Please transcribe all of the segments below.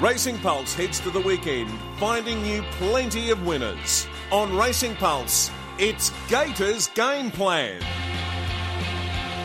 Racing Pulse heads to the weekend, finding you plenty of winners. On Racing Pulse, it's Gators Game Plan.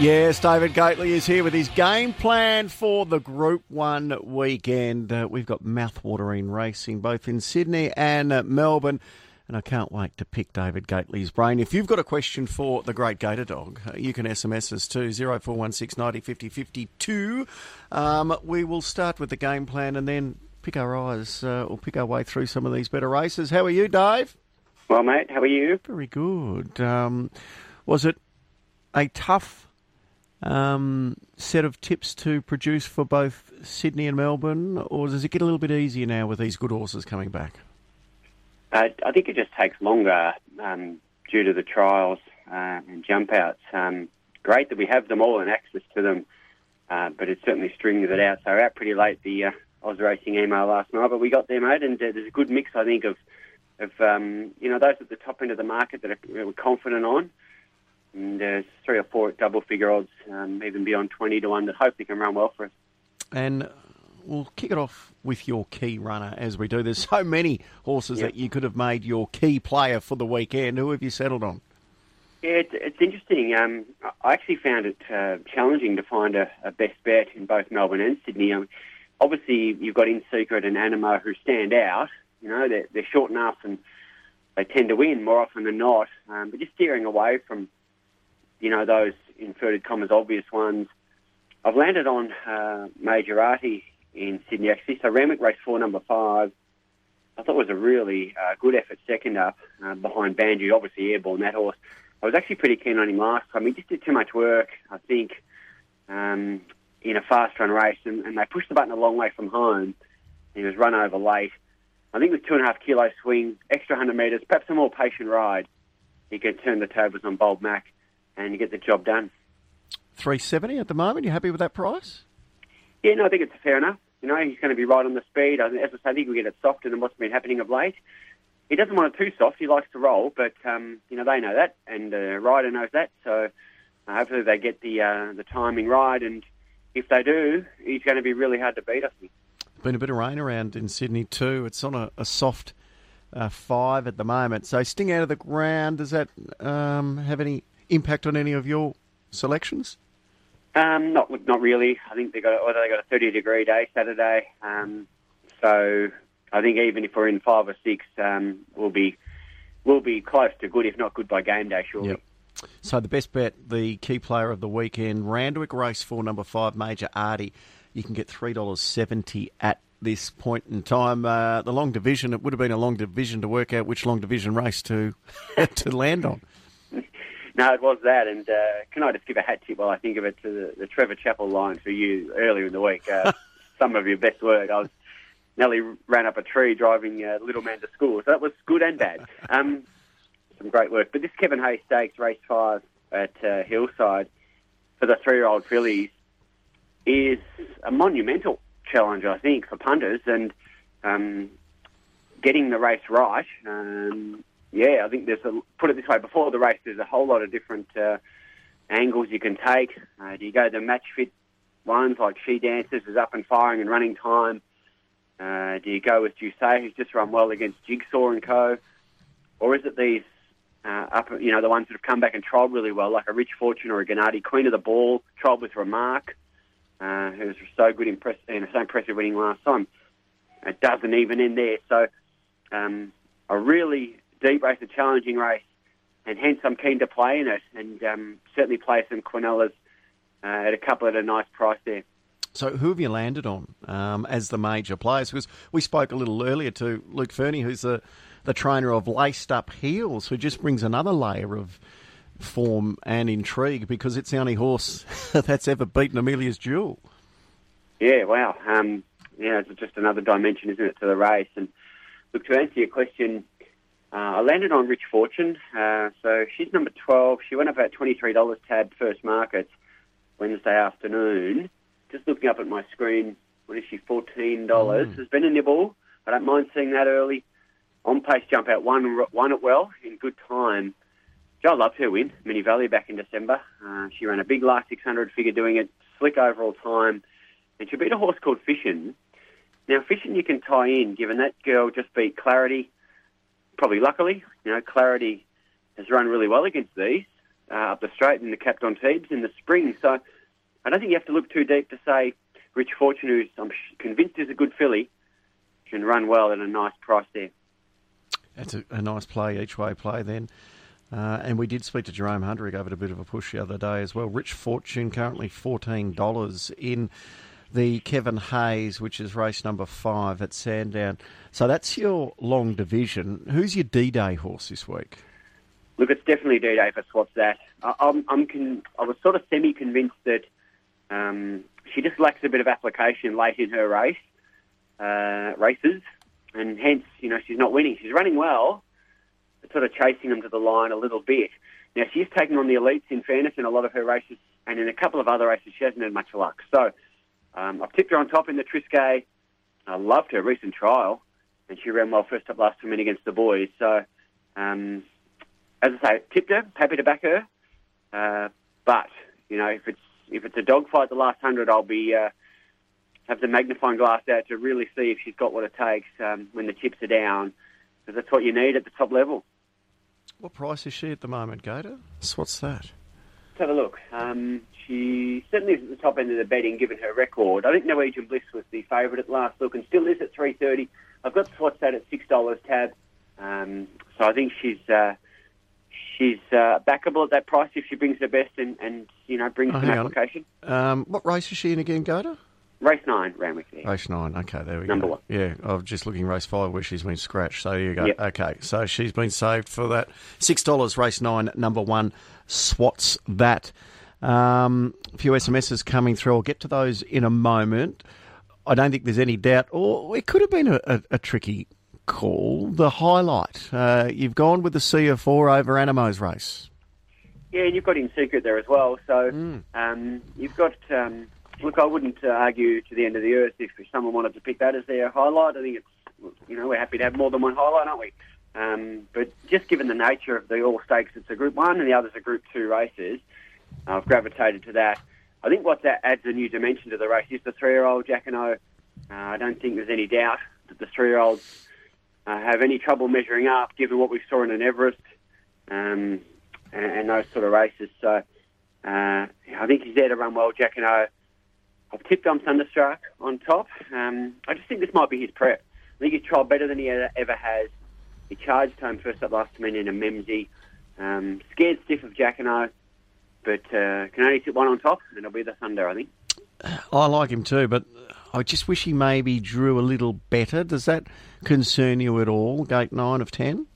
Yes, David Gately is here with his game plan for the Group 1 weekend. Uh, we've got mouthwatering racing both in Sydney and uh, Melbourne. And I can't wait to pick David Gately's brain. If you've got a question for the great Gator Dog, you can SMS us to 0416 90 50 52. Um, we will start with the game plan and then pick our eyes uh, or pick our way through some of these better races. How are you, Dave? Well, mate, how are you? Very good. Um, was it a tough um, set of tips to produce for both Sydney and Melbourne, or does it get a little bit easier now with these good horses coming back? Uh, I think it just takes longer um, due to the trials uh, and jump outs. Um, great that we have them all and access to them, uh, but it certainly strings it out. So out pretty late the uh, Oz Racing email last night, but we got there, mate, and uh, there's a good mix, I think, of of um, you know those at the top end of the market that are, we're confident on. And there's three or four double figure odds, um, even beyond 20 to 1, that hopefully can run well for us. And we'll kick it off with your key runner as we do. There's so many horses yep. that you could have made your key player for the weekend. Who have you settled on? Yeah, it's, it's interesting. Um, I actually found it uh, challenging to find a, a, best bet in both Melbourne and Sydney. Um, obviously, you've got In Secret and Animo who stand out. You know, they're, they're short enough and they tend to win more often than not. Um, but just steering away from you know, those inverted commas obvious ones. I've landed on uh, Majorati in Sydney actually. So Randwick race four, number five. I thought was a really uh, good effort second up uh, behind Banju, obviously airborne that horse. I was actually pretty keen on him last time. He just did too much work, I think, um, in a fast run race, and, and they pushed the button a long way from home. He was run over late. I think with two and a half kilo swing, extra 100 metres, perhaps a more patient ride, he could turn the tables on Bold Mac and you get the job done. 370 at the moment. You happy with that price? Yeah, no, I think it's fair enough. You know, he's going to be right on the speed. As I say, I think get it softer than what's been happening of late. He doesn't want it too soft. He likes to roll, but um, you know they know that, and the uh, rider knows that. So uh, hopefully they get the uh, the timing right, and if they do, he's going to be really hard to beat. I think. Been a bit of rain around in Sydney too. It's on a, a soft uh, five at the moment. So sting out of the ground. Does that um, have any impact on any of your selections? Um, not not really. I think they got well, they got a thirty degree day Saturday, um, so I think even if we're in five or six, um, we'll be we'll be close to good, if not good by game day, surely. Yep. So the best bet, the key player of the weekend, Randwick Race Four, number five, Major Artie. You can get three dollars seventy at this point in time. Uh, the long division, it would have been a long division to work out which long division race to to land on. No, it was that. And uh, can I just give a hat tip while I think of it to the, the Trevor Chappell line for you earlier in the week? Uh, some of your best work. I was nearly ran up a tree driving uh, little man to school, so that was good and bad. Um, some great work. But this Kevin Hayes Stakes race five at uh, Hillside for the three-year-old fillies is a monumental challenge, I think, for punters and um, getting the race right. Um, yeah, I think there's a put it this way before the race. There's a whole lot of different uh, angles you can take. Uh, do you go the match fit ones like She Dances is up and firing and running time? Uh, do you go with Jusay, who's just run well against Jigsaw and Co, or is it these uh, up, you know, the ones that have come back and trialled really well, like a Rich Fortune or a Gennady, Queen of the Ball, trialled with Remark, uh, who was so good, impress- and so impressive winning last time. It doesn't even end there. So um, a really deep race, a challenging race, and hence I'm keen to play in it and um, certainly play some Quinellas uh, at a couple at a nice price there. So, who have you landed on um, as the major players? Because we spoke a little earlier to Luke Fernie, who's the, the trainer of Laced Up Heels, who just brings another layer of form and intrigue because it's the only horse that's ever beaten Amelia's Jewel. Yeah, wow. Um, yeah, it's just another dimension, isn't it, to the race? And look, to answer your question, uh, I landed on Rich Fortune. Uh, so she's number 12. She went up at $23 tab first market Wednesday afternoon. Just looking up at my screen, what is she, $14? Mm. There's been a nibble. I don't mind seeing that early. On pace jump out, one, won it well in good time. Joe loved her win, Moonee Valley back in December. Uh, she ran a big last 600 figure doing it, slick overall time. And she beat a horse called Fishin, Now, fishing you can tie in, given that girl just beat Clarity, probably luckily. You know, Clarity has run really well against these uh, up the straight and the capped on in the spring. So I don't think you have to look too deep to say Rich Fortune, who's I'm convinced is a good filly, can run well at a nice price there. That's a, a nice play, each way play then. Uh, and we did speak to Jerome Hunter. He gave it a bit of a push the other day as well. Rich Fortune currently $14 in the Kevin Hayes, which is race number five at Sandown. So that's your long division. Who's your D Day horse this week? Look, it's definitely D Day for Swats that. I, I'm, I'm con- I was sort of semi convinced that um, she just lacks a bit of application late in her race uh, races, and hence, you know, she's not winning. She's running well, but sort of chasing them to the line a little bit. Now, she's taken on the elites in fairness in a lot of her races, and in a couple of other races, she hasn't had much luck. So um, I've tipped her on top in the Triscay. I loved her recent trial, and she ran well first up last time in against the boys. So, um, as I say, tipped her, happy to back her. Uh, but you know, if it's if it's a dogfight the last hundred, I'll be uh, have the magnifying glass out to really see if she's got what it takes um, when the chips are down, because that's what you need at the top level. What price is she at the moment, Gator? So What's that? Let's have a look. Um, she certainly is at the top end of the betting, given her record. I think Norwegian Bliss was the favourite at last look, and still is at three thirty. I've got Swats at six dollars tab, um, so I think she's uh, she's uh, backable at that price if she brings her best and, and you know brings Oh, application. Um, what race is she in again, Gator? Race nine, Randwick there. Race nine. Okay, there we Number go. Number one. Yeah, I was just looking race five where she's been scratched. So there you go. Yep. Okay, so she's been saved for that six dollars. Race nine, number one. Swats that. Um, a few SMSs coming through. I'll get to those in a moment. I don't think there's any doubt, or it could have been a, a, a tricky call. The highlight. Uh, you've gone with the C.F. Orr over Animo's race. Yeah, and you've got in secret there as well. So Mm. um, you've got. Um, look, I wouldn't uh, argue to the end of the earth if someone wanted to pick that as their highlight. I think it's. You know, we're happy to have more than one highlight, aren't we? Um, but just given the nature of the Orr Stakes, it's a Group One and the others are Group Two races. I've gravitated to that. I think what that adds a new dimension to the race is the three-year-old Jacquinot. Uh, I don't think there's any doubt that the three-year-olds uh, have any trouble measuring up, given what we saw in an Everest um, and, and those sort of races. So uh, I think he's there to run well, Jacquinot. I've tipped on Thunderstruck on top. Um, I just think this might be his prep. I think he's trialled better than he ever, has. He charged home first up last time in a Memsie. Um, scared stiff of Jacquinot, but uh, can only tip one on top, and it'll be the Thunder, I think. I like him too, but I just wish he maybe drew a little better. Does that concern you at all? Gate nine of ten.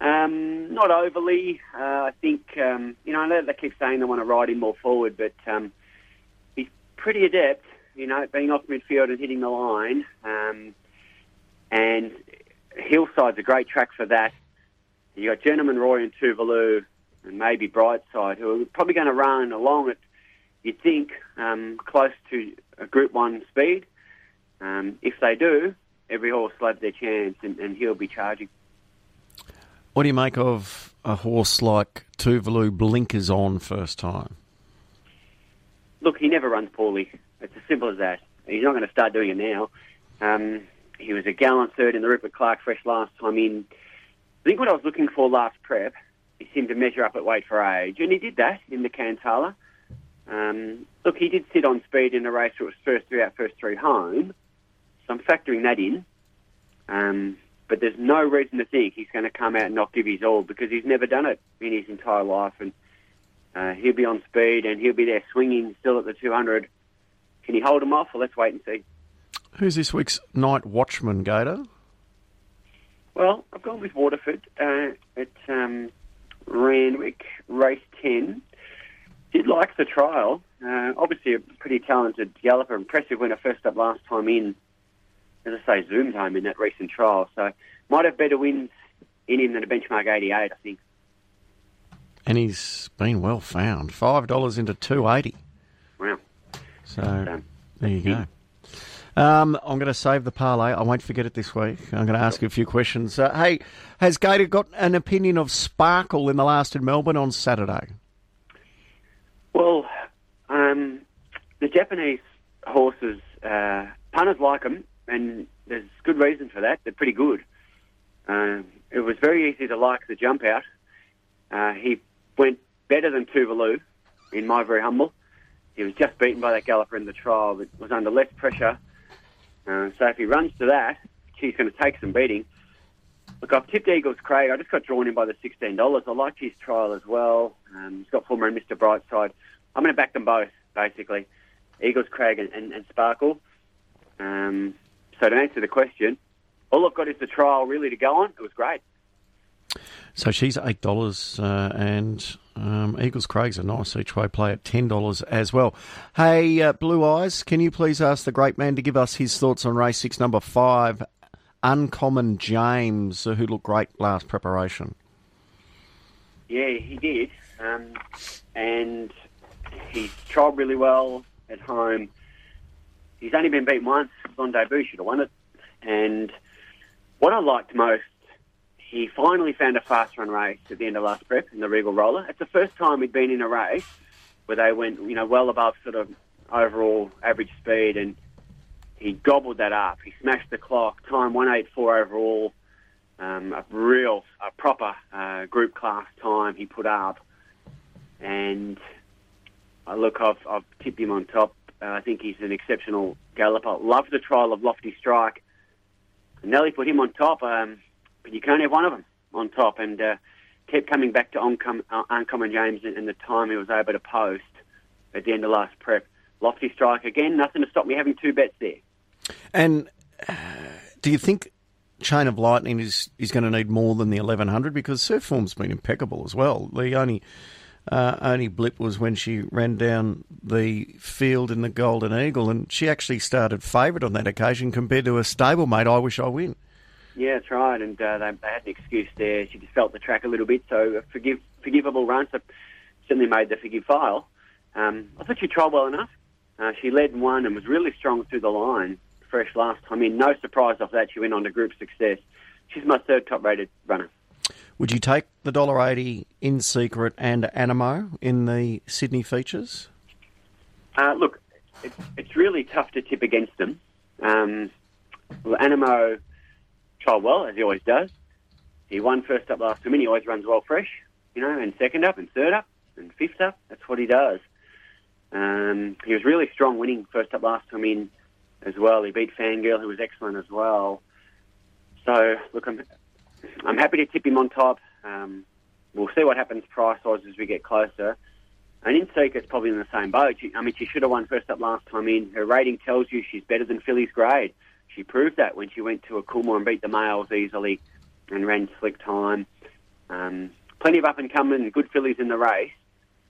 Um, not overly. Uh, I think, um, you know, I know they keep saying they want to ride him more forward, but um, pretty adept, you know, being off midfield and hitting the line. Um, and Hillside's a great track for that. you got Gentleman Roy and Tuvalu and maybe Brightside, who are probably going to run along at, you'd think, um, close to a Group 1 speed. Um, if they do, every horse will have their chance and, and he'll be charging. What do you make of a horse like Tuvalu blinkers on first time? Look, he never runs poorly. It's as simple as that. He's not going to start doing it now. Um, he was a gallant third in the Rupert Clarke Fresh last time in. I think what I was looking for last prep, he seemed to measure up at weight for age, and he did that in the Cantala. Um, look, he did sit on speed in a race where it was first three out, first three home. So I'm factoring that in. Um, but there's no reason to think he's going to come out and not give his all because he's never done it in his entire life. And uh, he'll be on speed and he'll be there swinging still at the 200. Can he hold him off? Well, let's wait and see. Who's this week's night watchman, Gator? Well, I've gone with Waterford uh, at um, Randwick, race 10. Did like the trial. Uh, obviously, a pretty talented galloper, impressive winner first up last time in. As I say, zoomed home in that recent trial. So might have better wins in him than a benchmark 88, I think. And he's been well found. Five dollars into two eighty. Wow. So Um, there you go. Um, I'm going to save the parlay. I won't forget it this week. I'm going to ask you a few questions. Uh, hey, has Gator got an opinion of Sparkle in the last in Melbourne on Saturday? Well, um, the Japanese horses, uh, punters like them, and there's good reason for that. They're pretty good. Uh, it was very easy to like the jump out. Uh, he went better than Tuvalu, in my very humble. He was just beaten by that galloper in the trial, but was under less pressure. Uh, so if he runs to that, he's going to take some beating. Look, I've tipped Eagles Craig. I just got drawn in by the $16. I liked his trial as well. Um, he's got former Mr. Brightside. I'm going to back them both, basically. Eagles Craig and, and, and Sparkle. Um, so to answer the question, all I've got is the trial really to go on. It was great. So she's eight dollars, uh, and um, Eagles Craig's a nice each way play at ten dollars as well. Hey, uh, Blue Eyes, can you please ask the great man to give us his thoughts on race six, number five, Uncommon James, who looked great last preparation? Yeah, he did, um, and he trialled really well at home. He's only been beaten once on debut, should have won it. And what I liked most, he finally found a fast run race at the end of last prep in the Regal Roller. It's the first time he'd been in a race where they went, you know, well above sort of overall average speed, and he gobbled that up. He smashed the clock. Time one eight four overall. Um, a real, a proper uh, group class time he put up, and uh, look, I've, I've tipped him on top. Uh, I think he's an exceptional galloper. Love the trial of Lofty Strike. Nelly put him on top, um, but you can't have one of them on top, and uh, kept coming back to uh, Uncommon James and, and the time he was able to post at the end of last prep. Lofty Strike again, nothing to stop me having two bets there. And uh, do you think Chain of Lightning is, is going to need more than the 1100 because surf form's been impeccable as well. The only uh, only blip was when she ran down the field in the Golden Eagle, and she actually started favourite on that occasion compared to a stablemate. I wish I win. Yeah, that's right, and uh, they, they, had an excuse there. She just felt the track a little bit, so a forgive, forgivable run. So certainly made the forgive file. Um, I thought she tried well enough. Uh, she led and won and was really strong through the line. Fresh last time in. No surprise off that. She went on to group success. She's my third top rated runner. Would you take the dollar eighty in secret and Animo in the Sydney features? Uh, look, it's, it's really tough to tip against them. Um, well, Animo well as he always does. He won first up last time in. He always runs well fresh, you know, and second up and third up and fifth up. That's what he does. Um, he was really strong winning first up last time in as well. He beat Fangirl, who was excellent as well. So, look, I'm I'm happy to tip him on top. Um, we'll see what happens price wise as we get closer. And in it's probably in the same boat. She, I mean, she should have won first up last time in. Her rating tells you she's better than Philly's grade. She proved that when she went to a Coolmore and beat the males easily and ran slick time. Um, plenty of up and coming, good fillies in the race,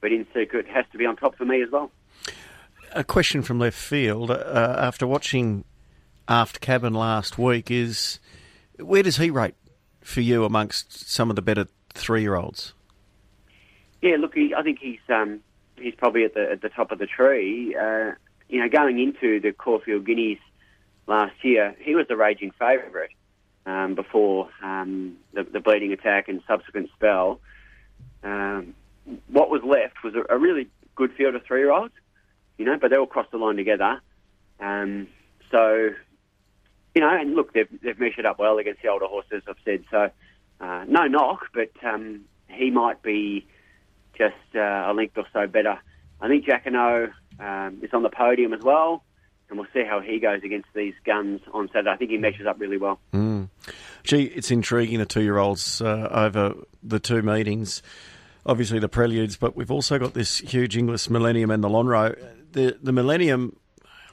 but in secret has to be on top for me as well. A question from left field uh, after watching Aft Cabin last week is where does he rate for you amongst some of the better three year olds? Yeah, look, he, I think he's um, he's probably at the at the top of the tree. Uh, you know, going into the Caulfield Guineas last year, he was the raging favourite um, before um, the, the, bleeding attack and subsequent spell. Um, what was left was a, a, really good field of three year olds, you know, but they all crossed the line together. Um, so you know, and look, they've, they've measured up well against the older horses, I've said. So, uh, no knock, but um, he might be just uh, a length or so better. I think Jacquinot um, is on the podium as well, and we'll see how he goes against these guns on Saturday. I think he measures up really well. Mm. Gee, it's intriguing, the two year olds uh, over the two meetings. Obviously, the preludes, but we've also got this huge Inglis Millennium and the Lonhro. The, the Millennium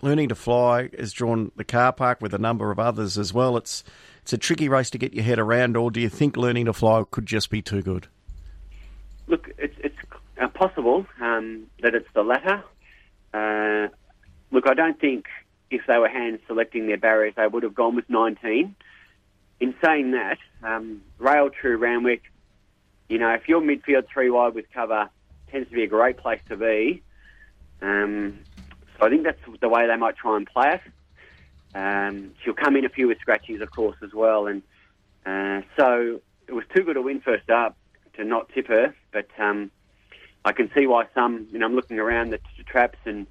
Learning to Fly has drawn the car park with a number of others as well. It's it's a tricky race to get your head around, or do you think Learning to Fly could just be too good? Look, it's it's possible um, that it's the latter. Uh, look, I don't think if they were hand selecting their barriers, they would have gone with 19. In saying that, um, Rail True Randwick, you know, if you're midfield three wide with cover, tends to be a great place to be. Um, so I think that's the way they might try and play it. Um, she'll come in a few with scratches, of course, as well. And uh, so it was too good a win first up to not tip her. But um, I can see why some, you know, I'm looking around the, the traps and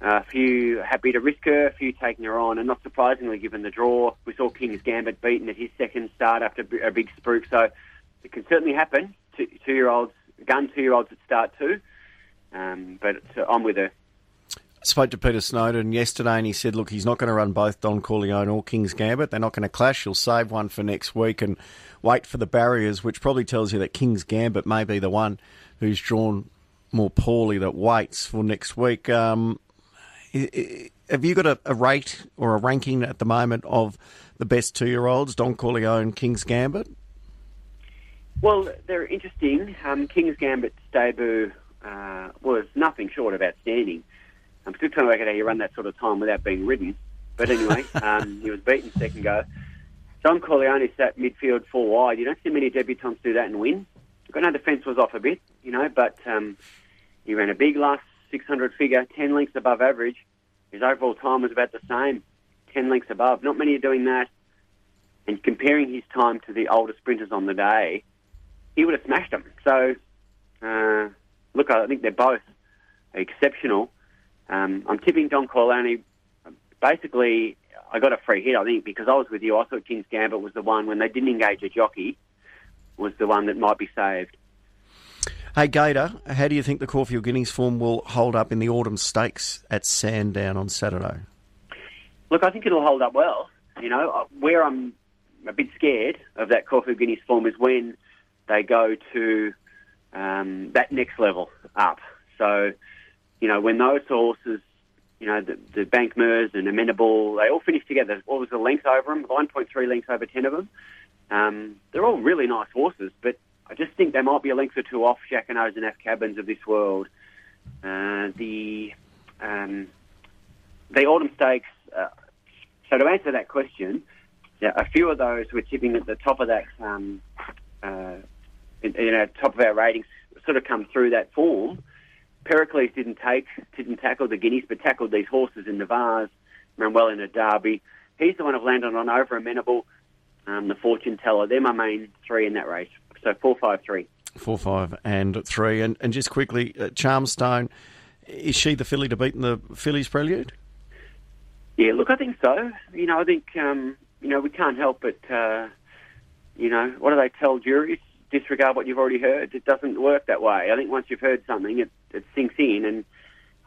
a few happy to risk her, a few taking her on, and not surprisingly, given the draw, we saw King's Gambit beaten at his second start after a big spruik. So it can certainly happen. Two, two-year-olds, gun two-year-olds at start too. Um, but uh, I'm with her. I spoke to Peter Snowden yesterday and he said, look, he's not going to run both Don Corleone or King's Gambit. They're not going to clash. He'll save one for next week and wait for the barriers, which probably tells you that King's Gambit may be the one who's drawn more poorly that waits for next week. Um, have you got a, a, rate or a ranking at the moment of the best two-year-olds, Don Corleone, King's Gambit? Well, they're interesting. Um, King's Gambit's debut uh, was nothing short of outstanding. I'm still trying to work out how you run that sort of time without being ridden. But anyway, um, he was beaten second go. Don Corleone sat midfield four wide. You don't see many debutants do that and win. I know the fence was off a bit, you know, but um, he ran a big last 600 figure, 10 lengths above average. His overall time was about the same, 10 lengths above. Not many are doing that. And comparing his time to the older sprinters on the day, he would have smashed them. So, uh, look, I think they're both exceptional. Um, I'm tipping Don Corleone. Basically, I got a free hit, I think, because I was with you. I thought King's Gambit was the one when they didn't engage a jockey, was the one that might be saved. Hey Gator, how do you think the Caulfield Guineas form will hold up in the autumn stakes at Sandown on Saturday? Look, I think it'll hold up well. You know, uh, where I'm a bit scared of that Caulfield Guineas form is when they go to um, that next level up. So, you know, when those horses, you know, the, the Bankmers and Amenable, they all finished together. What was the length over them? 1.3 lengths over 10 of them. Um, they're all really nice horses, but I just think there might be a length or two off Jacquinot's and F Cabins of this world. Uh, the um, the autumn stakes. Uh, so to answer that question, yeah, a few of those were tipping at the top of that, um, uh, you know, top of our ratings, sort of come through that form. Pericles didn't take, didn't tackle the Guineas, but tackled these horses in the ran well in a Derby. He's the one I've landed on over amenable. Um, the fortune teller. They're my main three in that race. So four, five, three. Four, five, and three. And, and just quickly, uh, Charmstone, is she the filly to beat in the Fillies Prelude? Yeah, look, I think so. You know, I think, um, you know, we can't help but, uh, you know, what do they tell juries? Disregard what you've already heard. It doesn't work that way. I think once you've heard something, it, it sinks in. And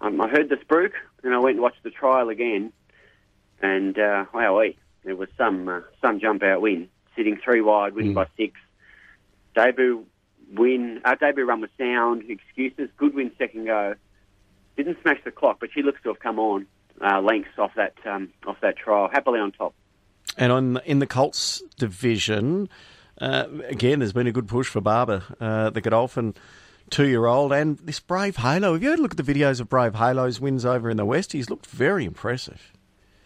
um, I heard the spruik, and I went and watched the trial again. And, uh, wow, there was some, uh, some jump out win, sitting three wide, winning mm. by six debut win, our debut run was sound. Excuses, good win second go. Didn't smash the clock, but she looks to have come on uh, lengths off that um, off that trial. Happily on top. And on in the Colts division, uh, again, there's been a good push for Barber, uh, the Godolphin two-year-old, and this Brave Halo. Have you had a look at the videos of Brave Halo's wins over in the West? He's looked very impressive.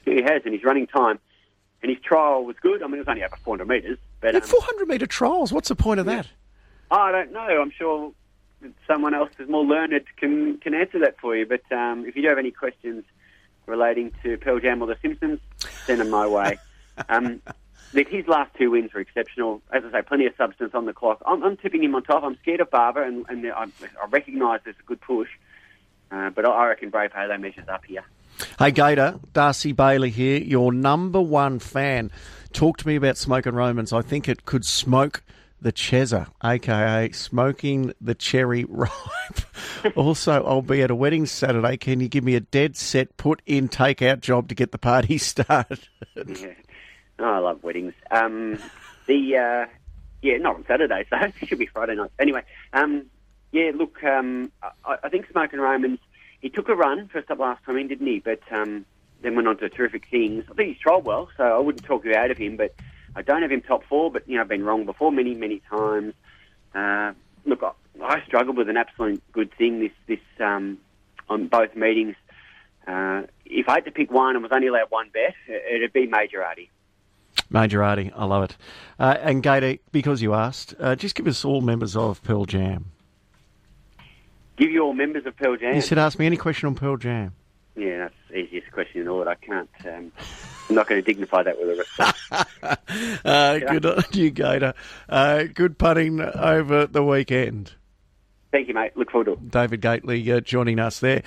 He has, and he's running time. And his trial was good. I mean, it was only over 400 metres. But um, 400 metre trials. What's the point of yeah. that? I don't know. I'm sure someone else who's more learned can can answer that for you. But um, if you do have any questions relating to Pearl Jam or The Simpsons, send them my way. um, his last two wins were exceptional. As I say, plenty of substance on the clock. I'm, I'm tipping him on top. I'm scared of Barber, and, and I, I recognise there's a good push. Uh, but I reckon Brave Halo measures up here. Hey Gator, Darcy Bailey here, your number one fan. Talk to me about Smoking Romans. I think it could smoke the Chezza, aka smoking the cherry ripe. also, I'll be at a wedding Saturday. Can you give me a dead set put in takeout job to get the party started? yeah. Oh, I love weddings. Um, the uh, yeah, not on Saturday, so it should be Friday night. Anyway, um, yeah, look, um, I, I, think Smoking Romans he took a run first up last time in, didn't he? But um, then went on to terrific things. I think he's trialled well, so I wouldn't talk you out of him. But I don't have him top four. But you know, I've been wrong before many, many times. Uh, look, I, I struggled with an absolute good thing this this um, on both meetings. Uh, if I had to pick one and was only allowed one bet, it'd be Majorati. Majorati, I love it. Uh, and Gator, because you asked, uh, just give us all members of Pearl Jam give you all members of Pearl Jam. You said ask me any question on Pearl Jam. Yeah, that's the easiest question in all that I can't. Um, I'm not going to dignify that with a response. uh, good on you, Gator. Uh, good putting over the weekend. Thank you, mate. Look forward to it. David Gately uh, joining us there.